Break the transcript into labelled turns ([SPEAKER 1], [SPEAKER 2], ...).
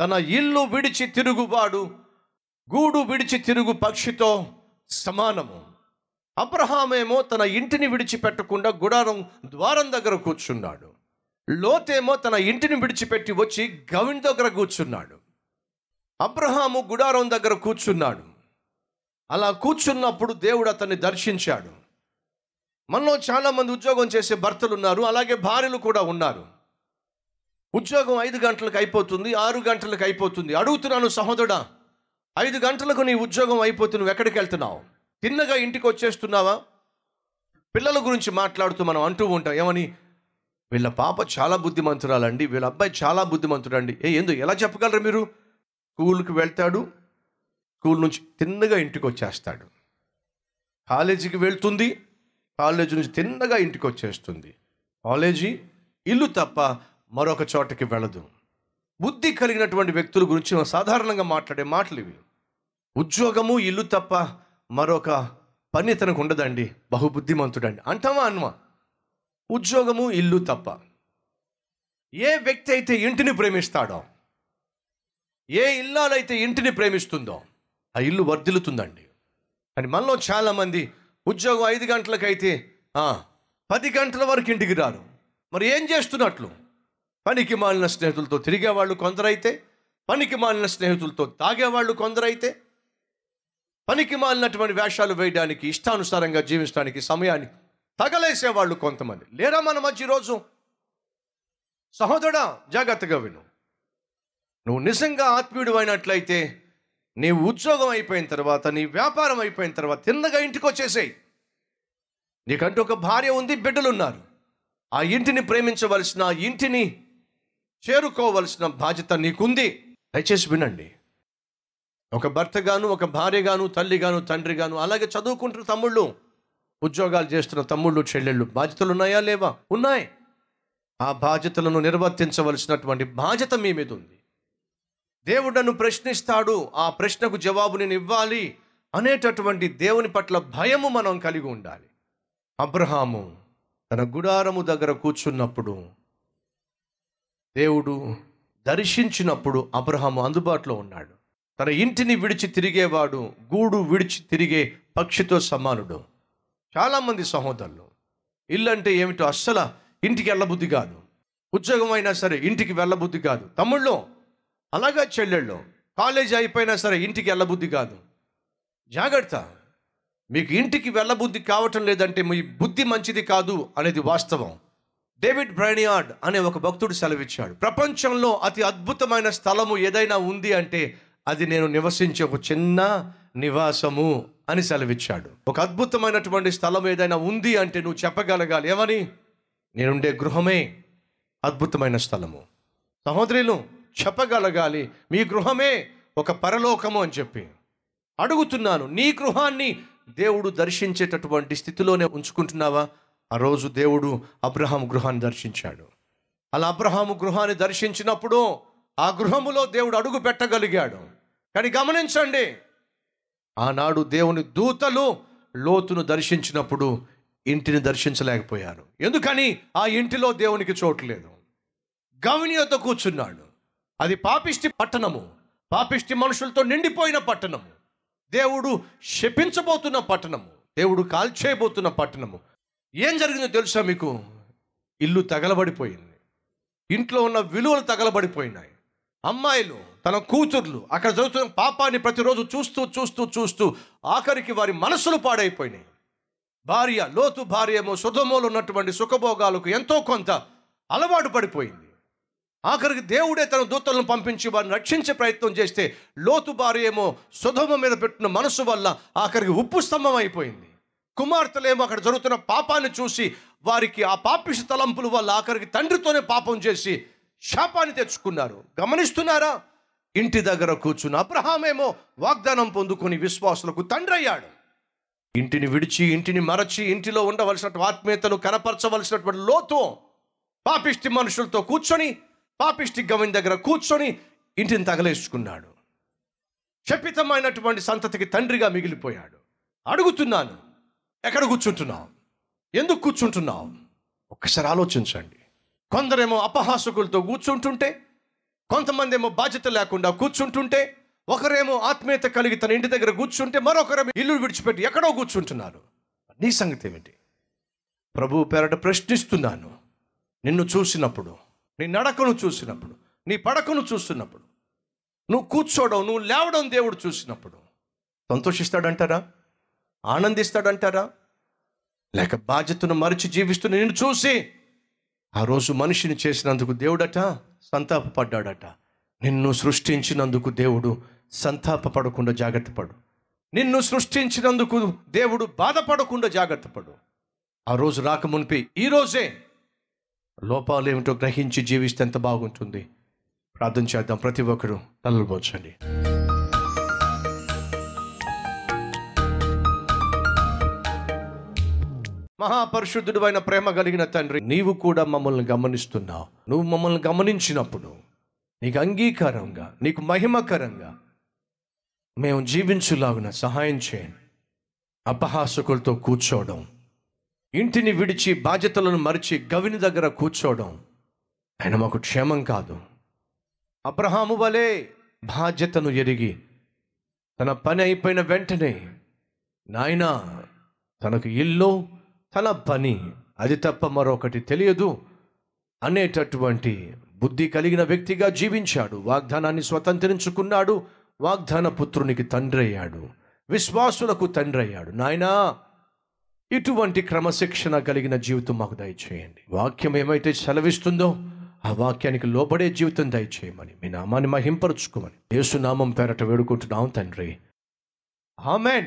[SPEAKER 1] తన ఇల్లు విడిచి తిరుగువాడు గూడు విడిచి తిరుగు పక్షితో సమానము. అబ్రహామేమో తన ఇంటిని విడిచిపెట్టకుండా గుడారం ద్వారం దగ్గర కూర్చున్నాడు. లోతేమో తన ఇంటిని విడిచిపెట్టి వచ్చి గవిన్ దగ్గర కూర్చున్నాడు. అబ్రహాము గుడారం దగ్గర కూర్చున్నాడు. అలా కూర్చున్నప్పుడు దేవుడు అతన్ని దర్శించాడు. మనలో చాలామంది ఉద్యోగం చేసే భర్తలు ఉన్నారు అలాగే భార్యలు కూడా ఉన్నారు. ఉద్యోగం ఐదు గంటలకు అయిపోతుంది ఆరు గంటలకు అయిపోతుంది. అడుగుతున్నాను సహోదరుడా ఐదు గంటలకు నీ ఉద్యోగం అయిపోతుంది నువ్వు ఎక్కడికి వెళ్తున్నావు? తిన్నగా ఇంటికి వచ్చేస్తున్నావా? పిల్లల గురించి మాట్లాడుతూ మనం అంటూ ఉంటాం. ఏమని? వీళ్ళ పాప చాలా బుద్ధిమంతురాలండి. వీళ్ళ అబ్బాయి చాలా బుద్ధిమంతుడండి. ఏ ఎందుకు ఎలా చెప్పగలరు మీరు? స్కూల్కి వెళ్తాడు స్కూల్ నుంచి తిన్నగా ఇంటికి వచ్చేస్తాడు. కాలేజీకి వెళ్తుంది కాలేజీ నుంచి తిన్నగా ఇంటికి వచ్చేస్తుంది. కాలేజీ ఇల్లు తప్ప మరొక చోటకి వెళ్ళదు బుద్ధి కలిగినటువంటి వ్యక్తుల గురించి మనం సాధారణంగా మాట్లాడే మాటలు ఇవి. ఉద్యోగము ఇల్లు తప్ప మరొక పని తనకు ఉండదండి. బహుబుద్ధిమంతుడండి. అంటావా అన్వా? ఉద్యోగము ఇల్లు తప్ప. ఏ వ్యక్తి అయితే ఇంటిని ప్రేమిస్తాడో ఏ ఇల్లాలైతే ఇంటిని ప్రేమిస్తుందో ఆ ఇల్లు వర్ధిల్లుతుందండి. కానీ మనలో చాలామంది ఉద్యోగం ఐదు గంటలకైతే పది గంటల వరకు ఇంటికి రారు. మరి ఏం చేస్తున్నట్లు? పనికి మాలిన స్నేహితులతో తిరిగేవాళ్ళు కొందరైతే పనికి మాలిన స్నేహితులతో తాగేవాళ్ళు కొందరైతే పనికి మాలినటువంటి వేషాలు వేయడానికి ఇష్టానుసారంగా జీవించడానికి సమయాన్ని తగలేసేవాళ్ళు కొంతమంది. లేరా మన మధ్య రోజు సహోదరా జాగ్రత్తగా విను. నువ్వు నిజంగా ఆత్మీయుడు అయినట్లయితే నీ ఉద్యోగం అయిపోయిన తర్వాత నీ వ్యాపారం అయిపోయిన తర్వాత తిన్నగా ఇంటికి వచ్చేసేయి. నీకంటూ ఒక భార్య ఉంది బిడ్డలు ఉన్నారు ఆ ఇంటిని ప్రేమించవలసిన ఆ ఇంటిని చేరుకోవలసిన బాధ్యత నీకుంది. దయచేసి వినండి. ఒక భర్తగాను ఒక భార్యగాను తల్లిగాను తండ్రిగాను అలాగే చదువుకుంటున్న తమ్ముళ్ళు ఉద్యోగాలు చేస్తున్న తమ్ముళ్ళు చెల్లెళ్ళు బాధ్యతలు ఉన్నాయా లేవా? ఉన్నాయి. ఆ బాధ్యతలను నిర్వర్తించవలసినటువంటి బాధ్యత మీ మీద ఉంది. దేవుడు నన్ను ప్రశ్నిస్తాడు ఆ ప్రశ్నకు జవాబు నేను ఇవ్వాలి అనేటటువంటి దేవుని పట్ల భయము మనం కలిగి ఉండాలి. అబ్రహాము తన గుడారము దగ్గర కూర్చున్నప్పుడు దేవుడు దర్శించినప్పుడు అబ్రహాము అందుబాటులో ఉన్నాడు. తన ఇంటిని విడిచి తిరిగేవాడు గూడు విడిచి తిరిగే పక్షితో సమానుడు. చాలామంది సహోదరులు ఇల్లు అంటే ఏమిటో అస్సలు ఇంటికి వెళ్ళబుద్ధి కాదు. ఉద్యోగం అయినా సరే ఇంటికి వెళ్ళబుద్ధి కాదు. తమ్ముళ్ళు అలాగా చెల్లెళ్ళు కాలేజీ అయిపోయినా సరే ఇంటికి వెళ్ళబుద్ధి కాదు. జాగ్రత్త. మీకు ఇంటికి వెళ్ళబుద్ధి కావటం లేదంటే మీ బుద్ధి మంచిది కాదు అనేది వాస్తవం. డేవిడ్ బ్రైనియార్డ్ అనే ఒక భక్తుడు సెలవిచ్చాడు. ప్రపంచంలో అతి అద్భుతమైన స్థలము ఏదైనా ఉంది అంటే అది నేను నివసించే ఒక చిన్న నివాసము అని సెలవిచ్చాడు. ఒక అద్భుతమైనటువంటి స్థలం ఏదైనా ఉంది అంటే నువ్వు చెప్పగలగాలి. ఏమని? నేనుండే గృహమే అద్భుతమైన స్థలము. సహోదరులు చెప్పగలగాలి. మీ గృహమే ఒక పరలోకము అని చెప్పి అడుగుతున్నాను. నీ గృహాన్ని దేవుడు దర్శించేటటువంటి స్థితిలోనే ఉంచుకుంటున్నావా? ఆ రోజు దేవుడు అబ్రహాం గృహాన్ని దర్శించాడు. అలా అబ్రహాము గృహాన్ని దర్శించినప్పుడు ఆ గృహములో దేవుడు అడుగు పెట్టగలిగాడు. కానీ గమనించండి ఆనాడు దేవుని దూతలు లోతును దర్శించినప్పుడు ఇంటిని దర్శించలేకపోయారు. ఎందుకని? ఆ ఇంటిలో దేవునికి చోటు లేదు. గవిని కూర్చున్నాడు. అది పాపిష్టి పట్టణము. పాపిష్టి మనుషులతో నిండిపోయిన పట్టణము. దేవుడు శపించబోతున్న పట్టణము. దేవుడు కాల్చేయబోతున్న పట్టణము. ఏం జరిగిందో తెలుసా మీకు? ఇల్లు తగలబడిపోయింది. ఇంట్లో ఉన్న విలువలు తగలబడిపోయినాయి. అమ్మాయిలు తన కూతుర్లు అక్కడ జరుగుతున్న పాపాన్ని ప్రతిరోజు చూస్తూ చూస్తూ చూస్తూ ఆఖరికి వారి మనసులు పాడైపోయినాయి. భార్య లోతు భార్యమో సుధమోలు ఉన్నటువంటి సుఖభోగాలకు ఎంతో కొంత అలవాటు పడిపోయింది. ఆఖరికి దేవుడే తన దూతలను పంపించి వారిని రక్షించే ప్రయత్నం చేస్తే లోతు భార్య ఏమో సుధమ మీద పెట్టిన మనసు వల్ల ఆఖరికి ఉప్పు స్తంభం అయిపోయింది. కుమార్తెలేమో అక్కడ జరుగుతున్న పాపాన్ని చూసి వారికి ఆ పాపిష తలంపుల వల్ల ఆఖరికి తండ్రితోనే పాపం చేసి శాపాన్ని తెచ్చుకున్నారు. గమనిస్తున్నారా? ఇంటి దగ్గర కూర్చున్న అబ్రహామేమో వాగ్దానం పొందుకుని విశ్వాసులకు తండ్రి అయ్యాడు ఇంటిని విడిచి ఇంటిని మరచి ఇంటిలో ఉండవలసినటువంటి ఆత్మీయతను కనపరచవలసినటువంటి లోతు పాపిష్టి మనుషులతో కూర్చొని పాపిష్టి గవిని దగ్గర కూర్చొని ఇంటిని తగలేసుకున్నాడు. శపితమైనటువంటి సంతతికి తండ్రిగా మిగిలిపోయాడు. అడుగుతున్నాను ఎక్కడ కూర్చుంటున్నావు ఎందుకు కూర్చుంటున్నావు ఒక్కసారి ఆలోచించండి. కొందరేమో అపహాసకులతో కూర్చుంటుంటే కొంతమంది ఏమో బాధ్యత లేకుండా కూర్చుంటుంటే ఒకరేమో ఆత్మీయత కలిగి తన ఇంటి దగ్గర కూర్చుంటే మరొకరేమో ఇల్లు విడిచిపెట్టి ఎక్కడో కూర్చుంటున్నారు. నీ సంగతి ఏమిటి? ప్రభు పేరట ప్రశ్నిస్తున్నాను. నిన్ను చూసినప్పుడు నీ నడకను చూసినప్పుడు నీ పడకను చూస్తున్నప్పుడు నువ్వు కూర్చోవడం నువ్వు లేవడం దేవుడు చూసినప్పుడు. సంతోషిస్తాడంటారా? ఆనందిస్తాడంటారా? లేక బాధ్యతను మరచి జీవిస్తున్న నేను చూసి ఆ రోజు మనిషిని చేసినందుకు దేవుడట సంతాపపడ్డాడట. నిన్ను సృష్టించినందుకు దేవుడు సంతాపపడకుండా జాగ్రత్త పడు. నిన్ను సృష్టించినందుకు దేవుడు బాధపడకుండా జాగ్రత్త పడు. ఆ రోజు రాకమునిపి ఈరోజే లోపాలు ఏమిటో గ్రహించి జీవిస్తే ఎంత బాగుంటుంది. ప్రార్థన చేద్దాం. ప్రతి ఒక్కరూ తలబోచండి మహాపరిశుద్ధుడు అయిన ప్రేమ కలిగిన తండ్రి నీవు కూడా మమ్మల్ని గమనిస్తున్నావు. నువ్వు మమ్మల్ని గమనించినప్పుడు నీకు అంగీకారంగా నీకు మహిమకరంగా మేము జీవించులాగున సహాయం చేయండి. అపహాసకులతో కూర్చోవడం ఇంటిని విడిచి బాధ్యతలను మరిచి గవిని దగ్గర కూర్చోవడం ఆయన మాకు క్షేమం కాదు. అబ్రహాము వలె బాధ్యతను ఎరిగి తన పని అయిపోయిన వెంటనే నాయన తనకు ఇల్లు తన పని. అది తప్ప మరొకటి తెలియదు. అనేటటువంటి బుద్ధి కలిగిన వ్యక్తిగా జీవించాడు. వాగ్దానాన్ని స్వతంత్రించుకున్నాడు. వాగ్దాన పుత్రునికి తండ్రి అయ్యాడు విశ్వాసులకు తండ్రి అయ్యాడు నాయనా ఇటువంటి క్రమశిక్షణ కలిగిన జీవితం మాకు దయచేయండి. వాక్యం ఏమైతే సెలవిస్తుందో ఆ వాక్యానికి లోబడే జీవితం దయచేయమని మీ నామాన్ని మహింపరుచుకోమని. యేసునామం పేరట వేడుకుంటున్నాం తండ్రి. ఆమెన్.